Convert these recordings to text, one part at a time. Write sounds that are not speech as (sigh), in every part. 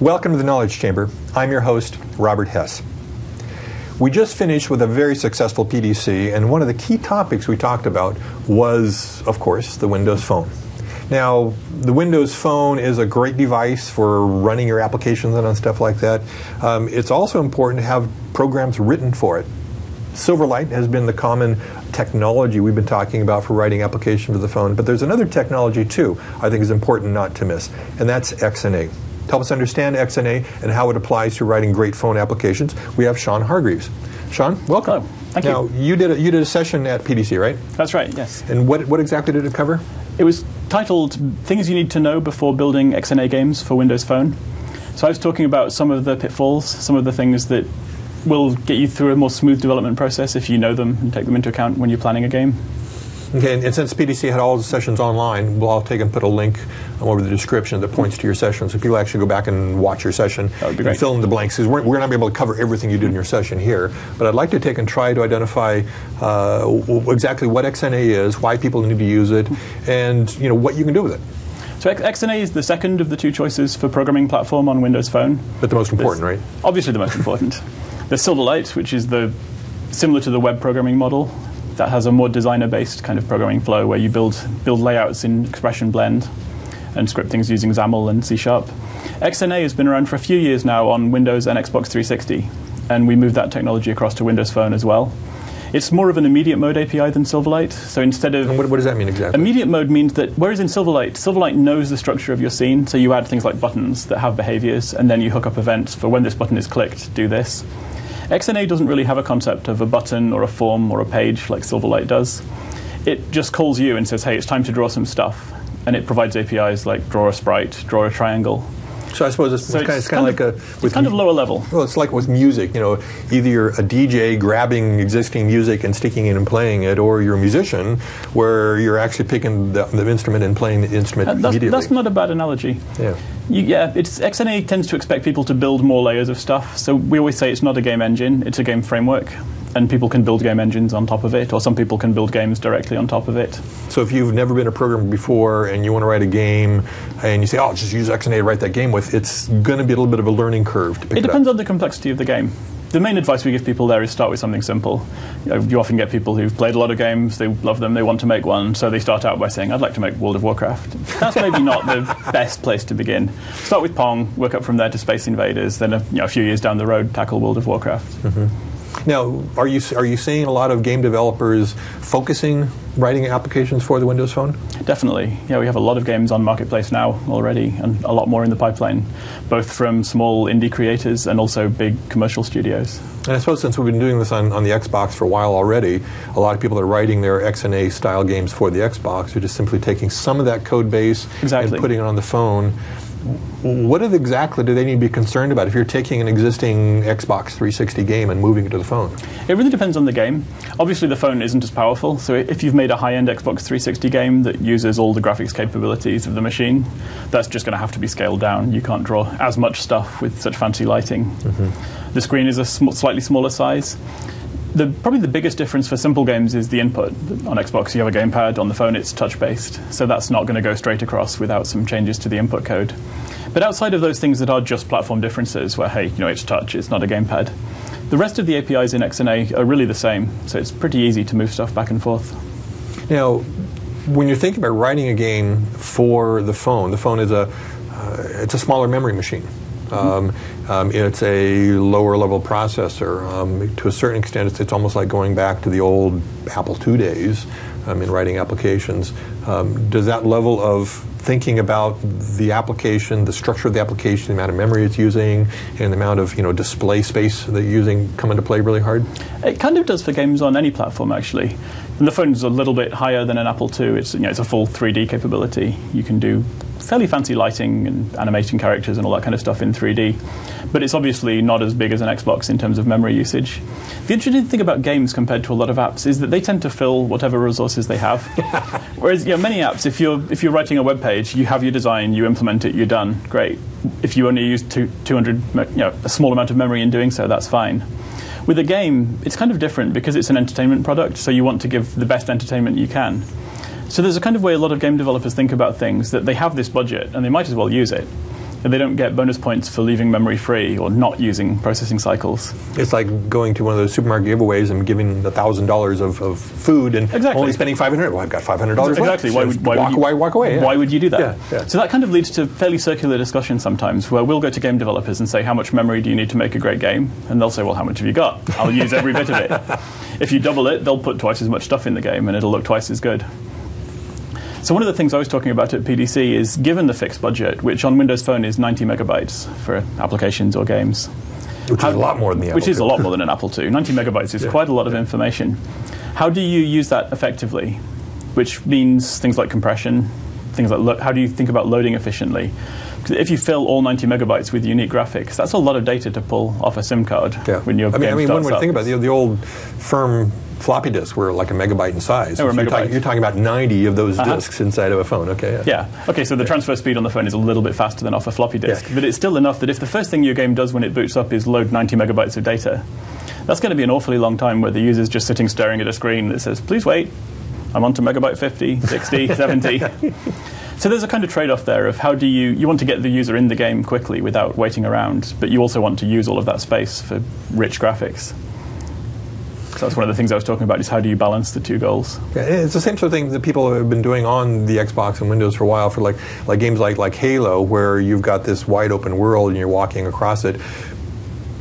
Welcome to the Knowledge Chamber. I'm your host, Robert Hess. We just finished with a very successful PDC, and one of the key topics we talked about was, of course, the Windows Phone. Now, the Windows Phone is a great device for running your applications and stuff like that. Um, it's also important to have programs written for it. Silverlight has been the common technology we've been talking about for writing applications for the phone, but there's another technology too I think is important not to miss, and that's XNA help us understand XNA and how it applies to writing great phone applications, we have Shawn Hargreaves. Shawn, welcome. Hello. Thank now, you. you did a, you did a session at PDC, right? That's right. Yes. And what what exactly did it cover? It was titled "Things You Need to Know Before Building XNA Games for Windows Phone." So I was talking about some of the pitfalls, some of the things that will get you through a more smooth development process if you know them and take them into account when you're planning a game. Okay, and, and since PDC had all the sessions online, well, I'll take and put a link over the description that points to your session, so people actually go back and watch your session and fill in the blanks. Because we're, we're not going to be able to cover everything you did in your session here, but I'd like to take and try to identify uh, exactly what XNA is, why people need to use it, and you know what you can do with it. So XNA is the second of the two choices for programming platform on Windows Phone. But the most important, There's, right? Obviously, the most important. (laughs) There's Silverlight, which is the similar to the web programming model that has a more designer-based kind of programming flow where you build build layouts in Expression Blend and script things using XAML and C Sharp. XNA has been around for a few years now on Windows and Xbox 360, and we moved that technology across to Windows Phone as well. It's more of an immediate mode API than Silverlight. So instead of what, what, does that mean exactly? Immediate mode means that whereas in Silverlight, Silverlight knows the structure of your scene, so you add things like buttons that have behaviors, and then you hook up events for when this button is clicked, do this. XNA doesn't really have a concept of a button or a form or a page like Silverlight does. It just calls you and says, hey, it's time to draw some stuff. And it provides APIs like draw a sprite, draw a triangle, so I suppose it's, so it's, kind, it's kind, of, like a with kind of lower level. Well, it's like with music. You know, either you're a DJ grabbing existing music and sticking it and playing it, or you're a musician where you're actually picking the, the instrument and playing the instrument uh, that's, immediately. That's not a bad analogy. Yeah. You, yeah, it's, XNA tends to expect people to build more layers of stuff. So we always say it's not a game engine; it's a game framework and people can build game engines on top of it, or some people can build games directly on top of it. So if you've never been a programmer before and you want to write a game, and you say, "Oh, just use XNA to write that game with," it's going to be a little bit of a learning curve to pick it, it depends on the complexity of the game. The main advice we give people there is start with something simple. You, know, you, often get people who've played a lot of games, they love them, they want to make one, so they start out by saying, I'd like to make World of Warcraft. That's maybe not the (laughs) best place to begin. Start with Pong, work up from there to Space Invaders, then a, you know, a few years down the road, tackle World of Warcraft. Mm-hmm. Now, are you are you seeing a lot of game developers focusing writing applications for the Windows Phone? Definitely. Yeah, we have a lot of games on Marketplace now already, and a lot more in the pipeline, both from small indie creators and also big commercial studios. And I suppose since we've been doing this on, on the Xbox for a while already, a lot of people are writing their XNA style games for the Xbox are just simply taking some of that code base exactly. and putting it on the phone what exactly do they need to be concerned about if you're taking an existing Xbox 360 game and moving it to the phone? It really depends on the game. Obviously, the phone isn't as powerful, so if you've made a high end Xbox 360 game that uses all the graphics capabilities of the machine, that's just going to have to be scaled down. You can't draw as much stuff with such fancy lighting. Mm-hmm. The screen is a sm- slightly smaller size. The, probably the biggest difference for simple games is the input. On Xbox, you have a gamepad. On the phone, it's touch based. So that's not going to go straight across without some changes to the input code. But outside of those things that are just platform differences, where, hey, you know, it's touch, it's not a gamepad, the rest of the APIs in XNA are really the same. So it's pretty easy to move stuff back and forth. Now, when you're thinking about writing a game for the phone, the phone is a, uh, it's a smaller memory machine. Um, um, it's a lower level processor. Um, to a certain extent, it's, it's, almost like going back to the old Apple II days um, in writing applications. Um, does that level of thinking about the application, the structure of the application, the amount of memory it's using, and the amount of you know display space that you're using come into play really hard? It kind of does for games on any platform, actually. And the phone's a little bit higher than an Apple II. It's, you know, it's a full 3D capability. You can do fairly fancy lighting and animating characters and all that kind of stuff in 3D. But it's obviously not as big as an Xbox in terms of memory usage. The interesting thing about games compared to a lot of apps is that they tend to fill whatever resources they have. (laughs) Whereas you know, many apps, if you're, if you're writing a web page, you have your design, you implement it, you're done. Great. If you only use two, 200, you know, a small amount of memory in doing so, that's fine. With a game, it's kind of different because it's an entertainment product, so you want to give the best entertainment you can. So there's a kind of way a lot of game developers think about things that they have this budget and they might as well use it. and they don't get bonus points for leaving memory free or not using processing cycles. It's like going to one of those supermarket giveaways and giving thousand dollars of, of food and Exactly. only spending five hundred. Well, I've got five hundred dollars Exactly. left. Why would, why walk would you, away? Walk away. yeah. Why would you do that? Yeah, yeah. So that kind of leads to fairly circular discussion sometimes, where we'll go to game developers and say, "How much memory do you need to make a great game?" And they'll say, "Well, how much have you got? I'll use every bit of it." (laughs) If you double it, they'll put twice as much stuff in the game, and it'll look twice as good. So one of the things I was talking about at PDC is given the fixed budget, which on Windows Phone is 90 megabytes for applications or games, Which is a lot more than the which Apple is a lot more than an Apple II. 90 megabytes is quite a lot of information. How do you use that effectively? Which means things like compression, things like lo- how do you think about loading efficiently? if you fill all 90 megabytes with unique graphics, that's a lot of data to pull off a SIM card Yeah. when your I mean, I game mean, one starts would up. think about it, the, the old firm floppy disks were like a megabyte in size. So you're, talking, you're talking about 90 of those Uh-huh. disks inside of a phone. Okay. Yeah. Okay, so the transfer speed on the phone is a little bit faster than off a floppy disk, Yeah. but it's still enough that if the first thing your game does when it boots up is load 90 megabytes of data, that's going to be an awfully long time where the user's just sitting staring at a screen that says, please wait, I'm on to megabyte 50, 60, (laughs) 70. (laughs) So there's a kind of trade-off there of how do you you want to get the user in the game quickly without waiting around, but you also want to use all of that space for rich graphics. So that's one of the things I was talking about is how do you balance the two goals? Yeah, it's the same sort of thing that people have been doing on the Xbox and Windows for a while for like like games like like Halo, where you've got this wide open world and you're walking across it.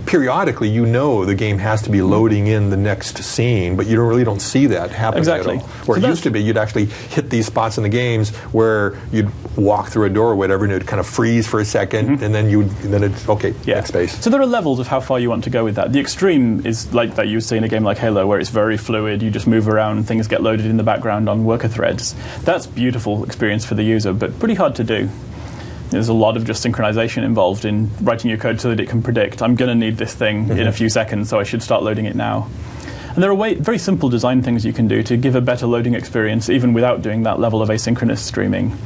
Periodically, you know the game has to be loading in the next scene, but you don't really don't see that happening Exactly. at all. Where So it used to be, you'd actually hit these spots in the games where you'd walk through a door or whatever, and it'd kind of freeze for a 2nd and then you and then it's okay, Mm-hmm. Yeah. next space. So there are levels of how far you want to go with that. The extreme is like that you see in a game like Halo, where it's very fluid. You just move around, and things get loaded in the background on worker threads. That's beautiful experience for the user, but pretty hard to do. There's a lot of just synchronization involved in writing your code so that it can predict. I'm going to need this thing in a mm-hmm. few seconds, so I should start loading it now. And there are way, very simple design things you can do to give a better loading experience, even without doing that level of asynchronous streaming.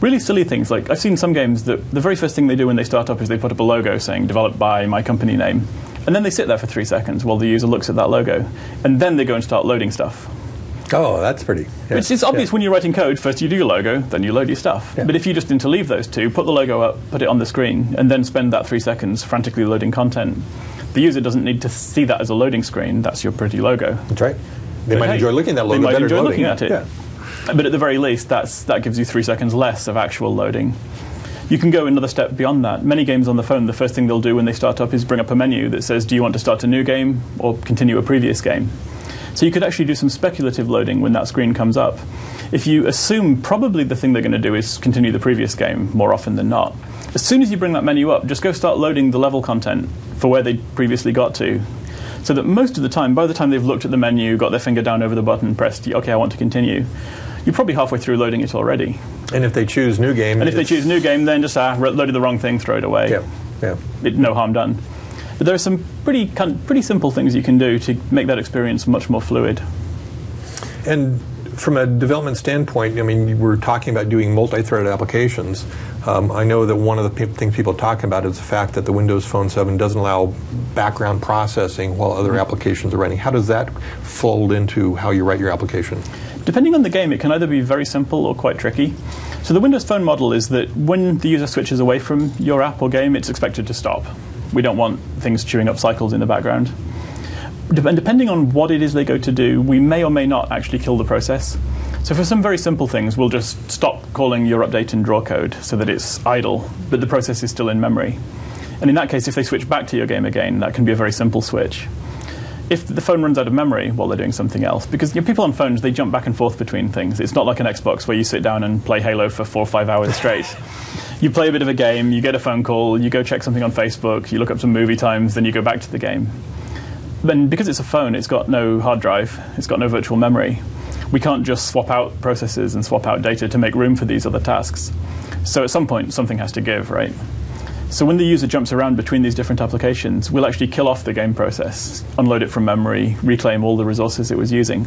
Really silly things like I've seen some games that the very first thing they do when they start up is they put up a logo saying developed by my company name. And then they sit there for three seconds while the user looks at that logo. And then they go and start loading stuff. Oh, that's pretty. yeah. It's, it's obvious Yeah. when you're writing code, first you do your logo, then you load your stuff. Yeah. But if you just interleave those two, put the logo up, put it on the screen, and then spend that three seconds frantically loading content, the user doesn't need to see that as a loading screen. That's your pretty logo. That's right. They But might hey, enjoy looking at that they might enjoy looking at it. Yeah. But at the very least, that's, that gives you three seconds less of actual loading. You can go another step beyond that. Many games on the phone, the first thing they'll do when they start up is bring up a menu that says, Do you want to start a new game or continue a previous game? So you could actually do some speculative loading when that screen comes up. If you assume probably the thing they're going to do is continue the previous game more often than not, as soon as you bring that menu up, just go start loading the level content for where they previously got to. So that most of the time, by the time they've looked at the menu, got their finger down over the button, pressed, okay, I want to continue, you're probably halfway through loading it already. And if they choose new game, And if they choose new game, then just ah, loaded the wrong thing, throw it away. yeah, yeah. It, no harm done. But there are some pretty kind pretty simple things you can do to make that experience much more fluid. And from a development standpoint, I mean, we're talking about doing multi-threaded applications. Um, I know that one of the pe- things people talk about is the fact that the Windows Phone 7 doesn't allow background processing while other Mm-hmm. applications are running. How does that fold into how you write your application? Depending on the game, it can either be very simple or quite tricky. So the Windows Phone model is that when the user switches away from your app or game, it's expected to stop. We don't want things chewing up cycles in the background. And depending on what it is they go to do, we may or may not actually kill the process. So for some very simple things, we'll just stop calling your update and draw code so that it's idle, but the process is still in memory. And in that case, if they switch back to your game again, that can be a very simple switch if the phone runs out of memory while they're doing something else, because you know, people on phones they jump back and forth between things. It's not like an Xbox where you sit down and play Halo for four or five hours straight. You play a bit of a game, you get a phone call, you go check something on Facebook, you look up some movie times, then you go back to the game. Then because it's a phone, it's got no hard drive, it's got no virtual memory. We can't just swap out processes and swap out data to make room for these other tasks. So at some point, something has to give, right? So when the user jumps around between these different applications, we'll actually kill off the game process, unload it from memory, reclaim all the resources it was using.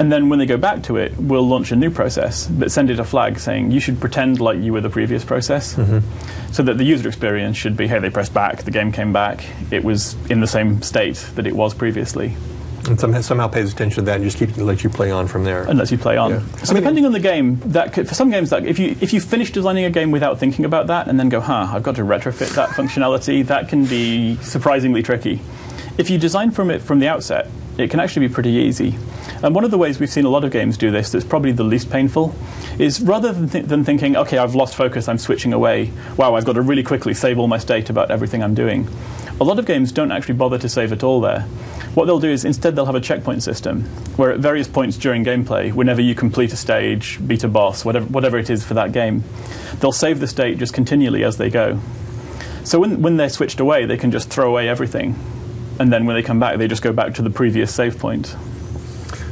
And then when they go back to it, we'll launch a new process, but send it a flag saying you should pretend like you were the previous process. Mm-hmm. So that the user experience should be hey, they pressed back, the game came back, it was in the same state that it was previously. And some, somehow pays attention to that and just keeps lets you play on from there. and lets you play on. Yeah. So I mean- depending on the game, that could, for some games, that if you if you finish designing a game without thinking about that, and then go, huh, I've got to retrofit that functionality, that can be surprisingly tricky. If you design from it from the outset, it can actually be pretty easy. And one of the ways we've seen a lot of games do this, that's probably the least painful, is rather than, th- than thinking, okay, I've lost focus, I'm switching away. Wow, I've got to really quickly save all my state about everything I'm doing. A lot of games don't actually bother to save at all there. What they'll do is instead they'll have a checkpoint system where at various points during gameplay, whenever you complete a stage, beat a boss, whatever, whatever it is for that game, they'll save the state just continually as they go. So when, when they're switched away, they can just throw away everything. And then when they come back, they just go back to the previous save point.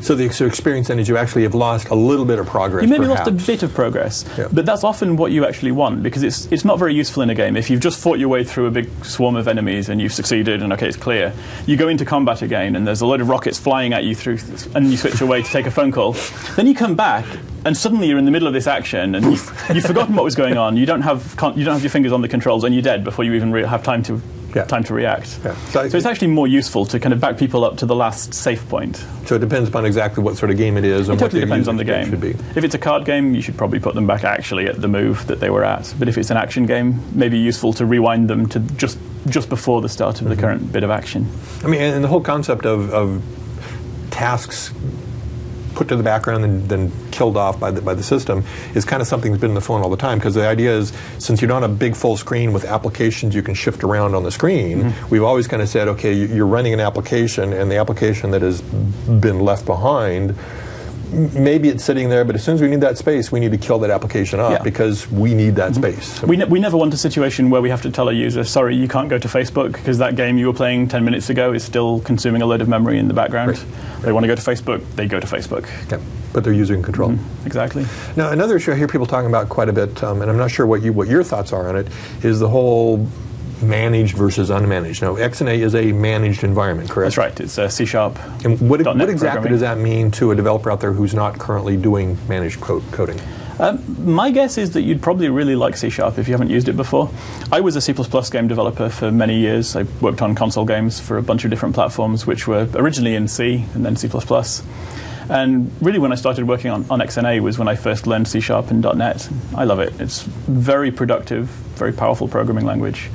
So the so experience then is you actually have lost a little bit of progress. You maybe perhaps. lost a bit of progress, Yeah. but that's often what you actually want because it's it's not very useful in a game. If you've just fought your way through a big swarm of enemies and you've succeeded and okay, it's clear, you go into combat again and there's a load of rockets flying at you through, and you switch away to take a phone call. Then you come back and suddenly you're in the middle of this action and you've, you've forgotten what was going on. You don't have you don't have your fingers on the controls and you're dead before you even re- have time to. Yeah. Time to react. Yeah. So- So, it's actually more useful to kind of back people up to the last safe point. So it depends upon exactly what sort of game it is and totally what depends on the game. should be. If it's a card game, you should probably put them back actually at the move that they were at. But if it's an action game, maybe useful to rewind them to just just before the start Mm-hmm. of the current bit of action. I mean, and the whole concept of, of tasks put to the background and then killed off by the, by the system is kind of something that's been in the phone all the time because the idea is since you're not a big full screen with applications you can shift around on the screen, Mm-hmm. we've always kind of said, okay, you- you're running an application and the application that has been left behind maybe it's sitting there, but as soon as we need that space, we need to kill that application up Yeah. Mm-hmm. because we need that space. We, ne- we never want a situation where we have to tell a user, sorry, you can't go to Facebook because that game you were playing 10 minutes ago is still consuming a load of memory in the background. Right. They want to go to Facebook, they go to Facebook. Yeah, but they're user in control. Exactly. Now, another issue I hear people talking about quite a bit, um, and I'm not sure what you what your thoughts are on it, is the whole managed versus unmanaged. Now, XNA is a managed environment, correct? That's right. It's uh, C Sharp. And what, what exactly does that mean to a developer out there who's not currently doing managed code, coding? Um, my guess is that you'd probably really like C Sharp if you haven't used it before. I was a C game developer for many years. I worked on console games for a bunch of different platforms, which were originally in C and then C. And really, when I started working on, on XNA was when I first learned C Sharp and .NET. I love it. It's very productive, very powerful programming language.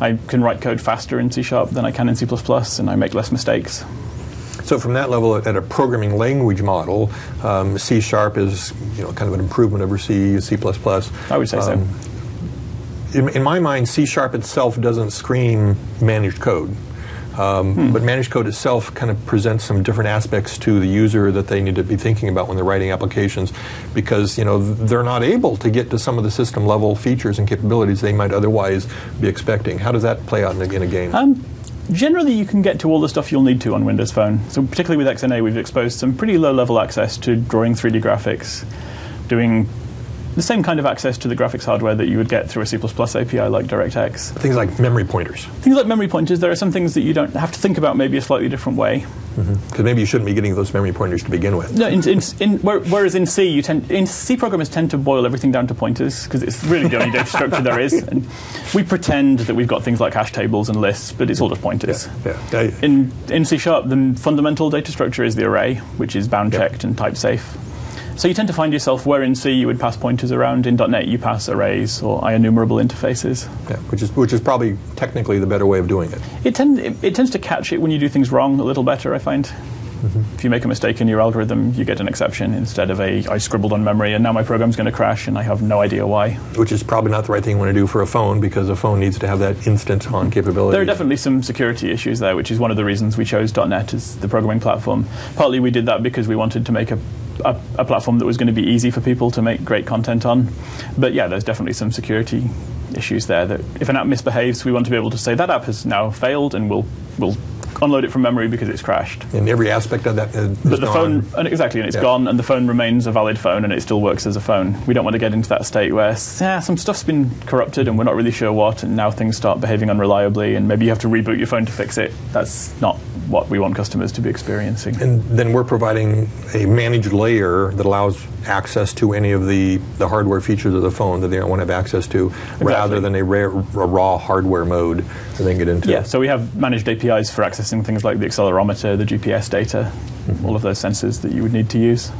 I can write code faster in C Sharp than I can in C++, and I make less mistakes. So, from that level, at a programming language model, um, C sharp is you know kind of an improvement over C, C++. I would say so. Um, in, in my mind, C sharp itself doesn't scream managed code. Um, Hmm. But managed code itself kind of presents some different aspects to the user that they need to be thinking about when they're writing applications, because you know they're not able to get to some of the system level features and capabilities they might otherwise be expecting. How does that play out in a, in a game? Um, generally, you can get to all the stuff you'll need to on Windows Phone. So, particularly with XNA, we've exposed some pretty low level access to drawing 3D graphics, doing the same kind of access to the graphics hardware that you would get through a C++ API like DirectX. Things like memory pointers, Things like memory pointers, there are some things that you don't have to think about maybe a slightly different way. Mm-hmm. because maybe you shouldn't be getting those memory pointers to begin with. No, in, in, in, whereas in C, you tend, in C programmers tend to boil everything down to pointers because it's really the only data structure there is. And we pretend that we've got things like hash tables and lists, but it's all just pointers. Yeah, I- In, in C Sharp, the fundamental data structure is the array, which is bound Yeah. checked and type safe. So you tend to find yourself where in C you would pass pointers around. In .NET you pass arrays or IEnumerable interfaces. yeah, which is which is probably technically the better way of doing it. It, tend, it, it tends to catch it when you do things wrong a little better, I find. Mm-hmm. If you make a mistake in your algorithm, you get an exception instead of a I scribbled on memory and now my program's going to crash and I have no idea why. Which is probably not the right thing you want to do for a phone because a phone needs to have that instant on capability. There are definitely some security issues there, which is one of the reasons we chose .NET as the programming platform. Partly we did that because we wanted to make a, a, a platform that was going to be easy for people to make great content on. But yeah, there's definitely some security issues there. That if an app misbehaves, we want to be able to say that app has now failed, and we'll we'll unload it from memory because it's crashed. and every aspect of that uh, is But the gone. phone, and exactly, and it's Yeah. gone, and the phone remains a valid phone, and it still works as a phone. We don't want to get into that state where yeah, some stuff's been corrupted, and we're not really sure what, and now things start behaving unreliably, and maybe you have to reboot your phone to fix it. That's not what we want customers to be experiencing. And then we're providing a managed layer that allows access to any of the, the hardware features of the phone that they don't want to have access to, exactly. rather than a, ra- a, raw hardware mode that they can get into. Yeah, so we have managed APIs for accessing things like the accelerometer, the GPS data, mm-hmm. all of those sensors that you would need to use.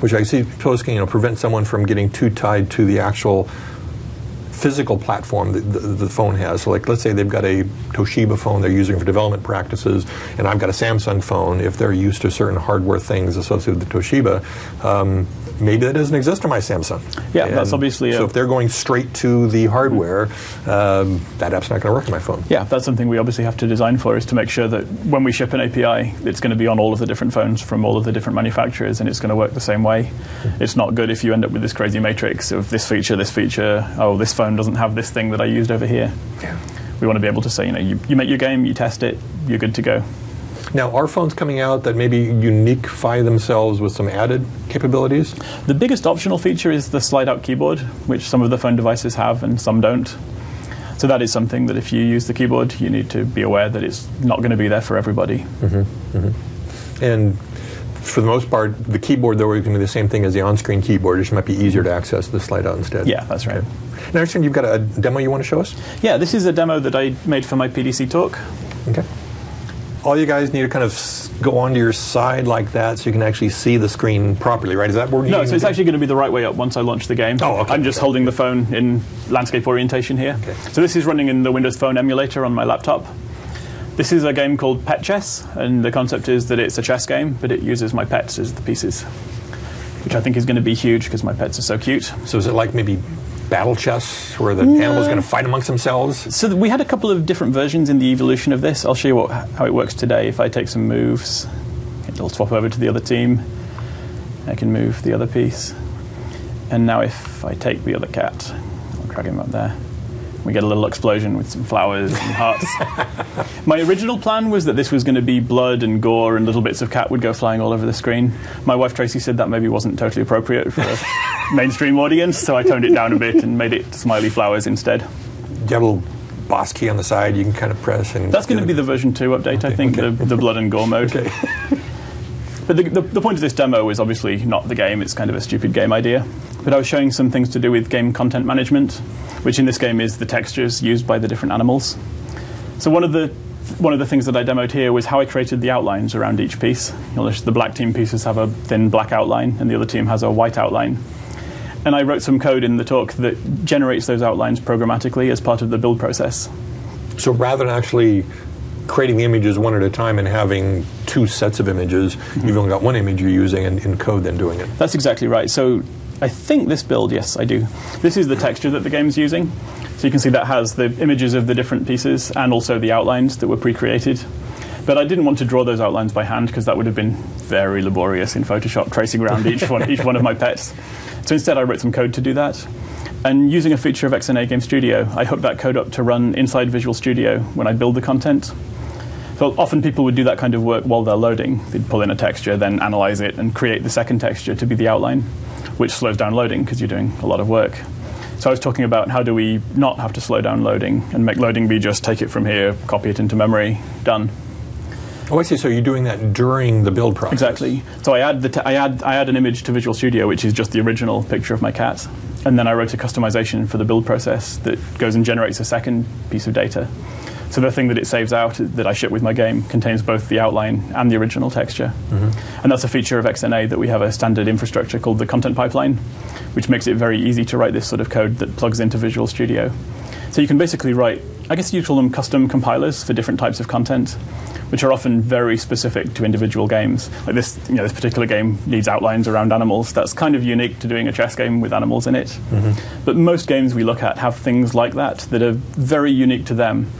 Which I suppose can you know, prevent someone from getting too tied to the actual physical platform that the, the, phone has. So, like, let's say they've got a Toshiba phone they're using for development practices, and I've got a Samsung phone. If they're used to certain hardware things associated with the Toshiba, um, maybe that doesn't exist on my Samsung. Yeah, and that's obviously. So if they're going straight to the hardware, um, that app's not going to work on my phone. Yeah, that's something we obviously have to design for is to make sure that when we ship an API, it's going to be on all of the different phones from all of the different manufacturers, and it's going to work the same way. Mm-hmm. It's not good if you end up with this crazy matrix of this feature, this feature. Oh, this phone doesn't have this thing that I used over here. Yeah. We want to be able to say, you know, you, you make your game, you test it, you're good to go. Now, are phones coming out that maybe uniquefy themselves with some added capabilities? The biggest optional feature is the slide out keyboard, which some of the phone devices have and some don't. So that is something that if you use the keyboard, you need to be aware that it's not going to be there for everybody. Mm-hmm, mm-hmm. And for the most part, the keyboard though is going to be the same thing as the on-screen keyboard. It just might be easier to access the slide out instead. Yeah, that's right. Okay. Now, understand you've got a demo you want to show us? Yeah, this is a demo that I made for my PDC talk. Okay all you guys need to kind of go onto your side like that so you can actually see the screen properly, right? Is that where No, so it's actually going to be the right way up once I launch the game. Oh, okay. I'm just okay. holding the phone in landscape orientation here. Okay. So this is running in the Windows Phone emulator on my laptop. This is a game called Pet Chess, and the concept is that it's a chess game, but it uses my pets as the pieces, which I think is going to be huge because my pets are so cute. So is it like maybe battle chess where the no. animals are going to fight amongst themselves? So we had a couple of different versions in the evolution of this. I'll show you what, how it works today. If I take some moves, it'll swap over to the other team. I can move the other piece. And now if I take the other cat, I'll drag him up there we get a little explosion with some flowers and hearts. (laughs) My original plan was that this was going to be blood and gore and little bits of cat would go flying all over the screen. My wife Tracy said that maybe wasn't totally appropriate for a (laughs) mainstream audience, so I toned it down a bit and made it smiley flowers instead. Do you have a little boss key on the side you can kind of press and that's going to be the version 2 update okay, i think okay. the, the blood and gore mode okay. (laughs) but the, the, the point of this demo is obviously not the game it's kind of a stupid game idea but i was showing some things to do with game content management which in this game is the textures used by the different animals. So one of the one of the things that I demoed here was how I created the outlines around each piece. You know, the black team pieces have a thin black outline, and the other team has a white outline. And I wrote some code in the talk that generates those outlines programmatically as part of the build process. So rather than actually creating the images one at a time and having two sets of images, mm-hmm. you've only got one image you're using and in code then doing it. That's exactly right. So I think this build, yes, I do. This is the texture that the game's using. So you can see that has the images of the different pieces and also the outlines that were pre-created. But I didn't want to draw those outlines by hand because that would have been very laborious in Photoshop, tracing around each one, each one of my pets. (laughs) So instead, I wrote some code to do that. And using a feature of XNA Game Studio, I hooked that code up to run inside Visual Studio when I build the content. So often people would do that kind of work while they're loading. They'd pull in a texture, then analyze it, and create the second texture to be the outline which slows down loading because you're doing a lot of work. So I was talking about how do we not have to slow down loading and make loading be just take it from here, copy it into memory, done. Oh, I see. So you're doing that during the build process. Exactly. So I add the t- I add I add an image to Visual Studio, which is just the original picture of my cat, and then I wrote a customization for the build process that goes and generates a second piece of data. So the thing that it saves out that I ship with my game contains both the outline and the original texture. Mm-hmm. And that's a feature of XNA that we have a standard infrastructure called the content pipeline, which makes it very easy to write this sort of code that plugs into Visual Studio. So you can basically write, I guess you call them custom compilers for different types of content, which are often very specific to individual games. Like this, you know, this particular game needs outlines around animals. That's kind of unique to doing a chess game with animals in it. Mm-hmm. But most games we look at have things like that that are very unique to them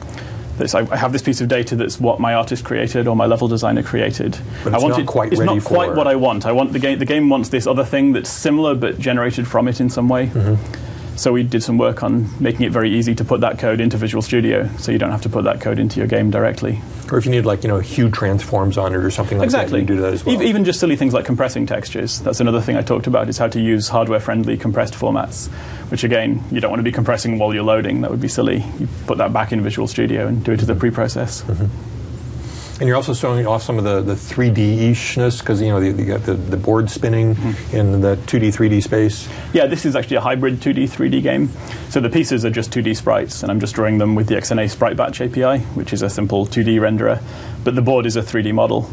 this, I have this piece of data that's what my artist created or my level designer created. But it's I want not it, quite it's not quite what I want. I want the game. The game wants this other thing that's similar but generated from it in some way. Mm-hmm. So we did some work on making it very easy to put that code into Visual Studio, so you don't have to put that code into your game directly. Or if you need like you know hue transforms on it or something like exactly. that, you can do that as well. Even just silly things like compressing textures. That's another thing I talked about is how to use hardware-friendly compressed formats. Which again, you don't want to be compressing while you're loading. That would be silly. You put that back in Visual Studio and do it as a pre-process. Mm-hmm. And you're also showing off some of the, the 3D ishness because you know you, you got the, the board spinning Mm-hmm. in the 2D 3D space. Yeah, this is actually a hybrid 2D, 3D game. So the pieces are just 2D sprites, and I'm just drawing them with the XNA Sprite Batch API, which is a simple 2D renderer. But the board is a 3D model.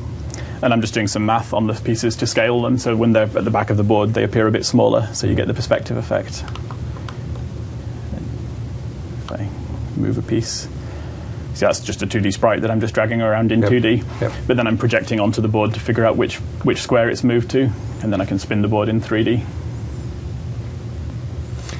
And I'm just doing some math on the pieces to scale them, so when they're at the back of the board, they appear a bit smaller, so you get the perspective effect. If I move a piece. So that's just a 2D sprite that I'm just dragging around in Yep. 2D. Yep. But then I'm projecting onto the board to figure out which, which square it's moved to, and then I can spin the board in 3D.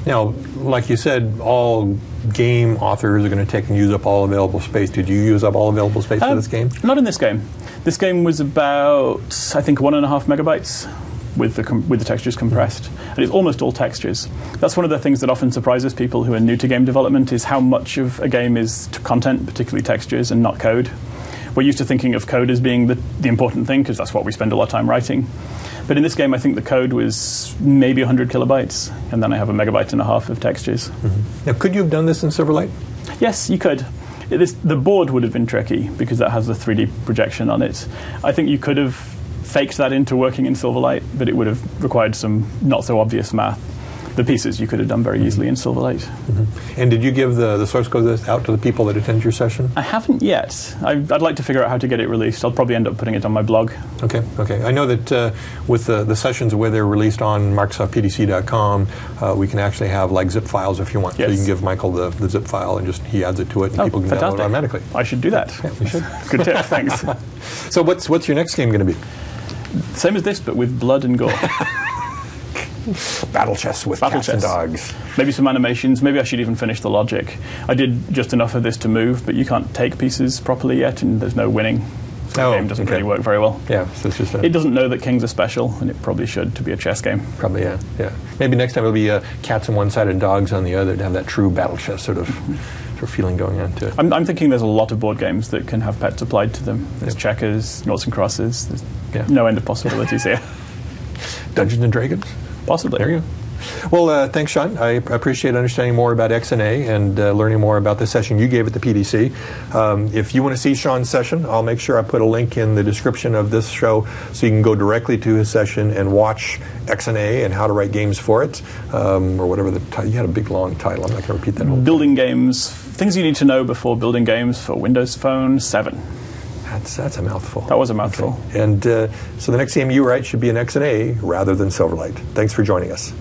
Now, like you said, all game authors are going to take and use up all available space. Did you use up all available space for Um, this game? Not in this game. This game was about, I think, one and a half megabytes with the, com- with the textures compressed. And it's almost all textures. That's one of the things that often surprises people who are new to game development is how much of a game is to content, particularly textures, and not code. We're used to thinking of code as being the, the important thing because that's what we spend a lot of time writing. But in this game, I think the code was maybe 100 kilobytes, and then I have a megabyte and a half of textures. Mm-hmm. Now, could you have done this in Silverlight? Yes, you could. Is, the board would have been tricky because that has a 3D projection on it. I think you could have faked that into working in Silverlight, but it would have required some not so obvious math. The pieces you could have done very easily in Silverlight. And did you give the, the source code out to the people that attend your session? I haven't yet. I, I'd like to figure out how to get it released. I'll probably end up putting it on my blog. Okay, okay. I know that uh, with the, the sessions where they're released on MicrosoftPDC.com, uh, we can actually have like zip files if you want. So Yes. you can give Michael the, the zip file and just he adds it to it and Oh, people can download fantastic. it automatically. I should do that. Yeah, we should. Good tip, thanks. (laughs) So what's what's your next game going to be? Same as this, but with blood and gore. (laughs) Battle chess with Battle cats and chess. dogs. Maybe some animations. Maybe I should even finish the logic. I did just enough of this to move, but you can't take pieces properly yet, and there's no winning. So Oh, the game doesn't okay. really work very well. Yeah, so it's just a, It doesn't know that kings are special, and it probably should to be a chess game. probably yeah, yeah. Maybe next time it'll be uh, cats on one side and dogs on the other to have that true battle chess sort of (laughs) sort of feeling going on to it. I'm, I'm thinking there's a lot of board games that can have pets applied to them. There's Yep. checkers, noughts and crosses. There's Yeah. no end of possibilities here. (laughs) Dungeons and Dragons. Possibly. There you go. Well, uh, thanks, Shawn. I appreciate understanding more about XNA and uh, learning more about the session you gave at the PDC. Um, if you want to see Shawn's session, I'll make sure I put a link in the description of this show so you can go directly to his session and watch XNA and how to write games for it, um, or whatever the title. You had a big long title. I'm not going to repeat that. Building games, things you need to know before building games for Windows Phone 7. That's that's a mouthful. That was a mouthful. And uh, so the next game you write should be an XNA rather than Silverlight. Thanks for joining us.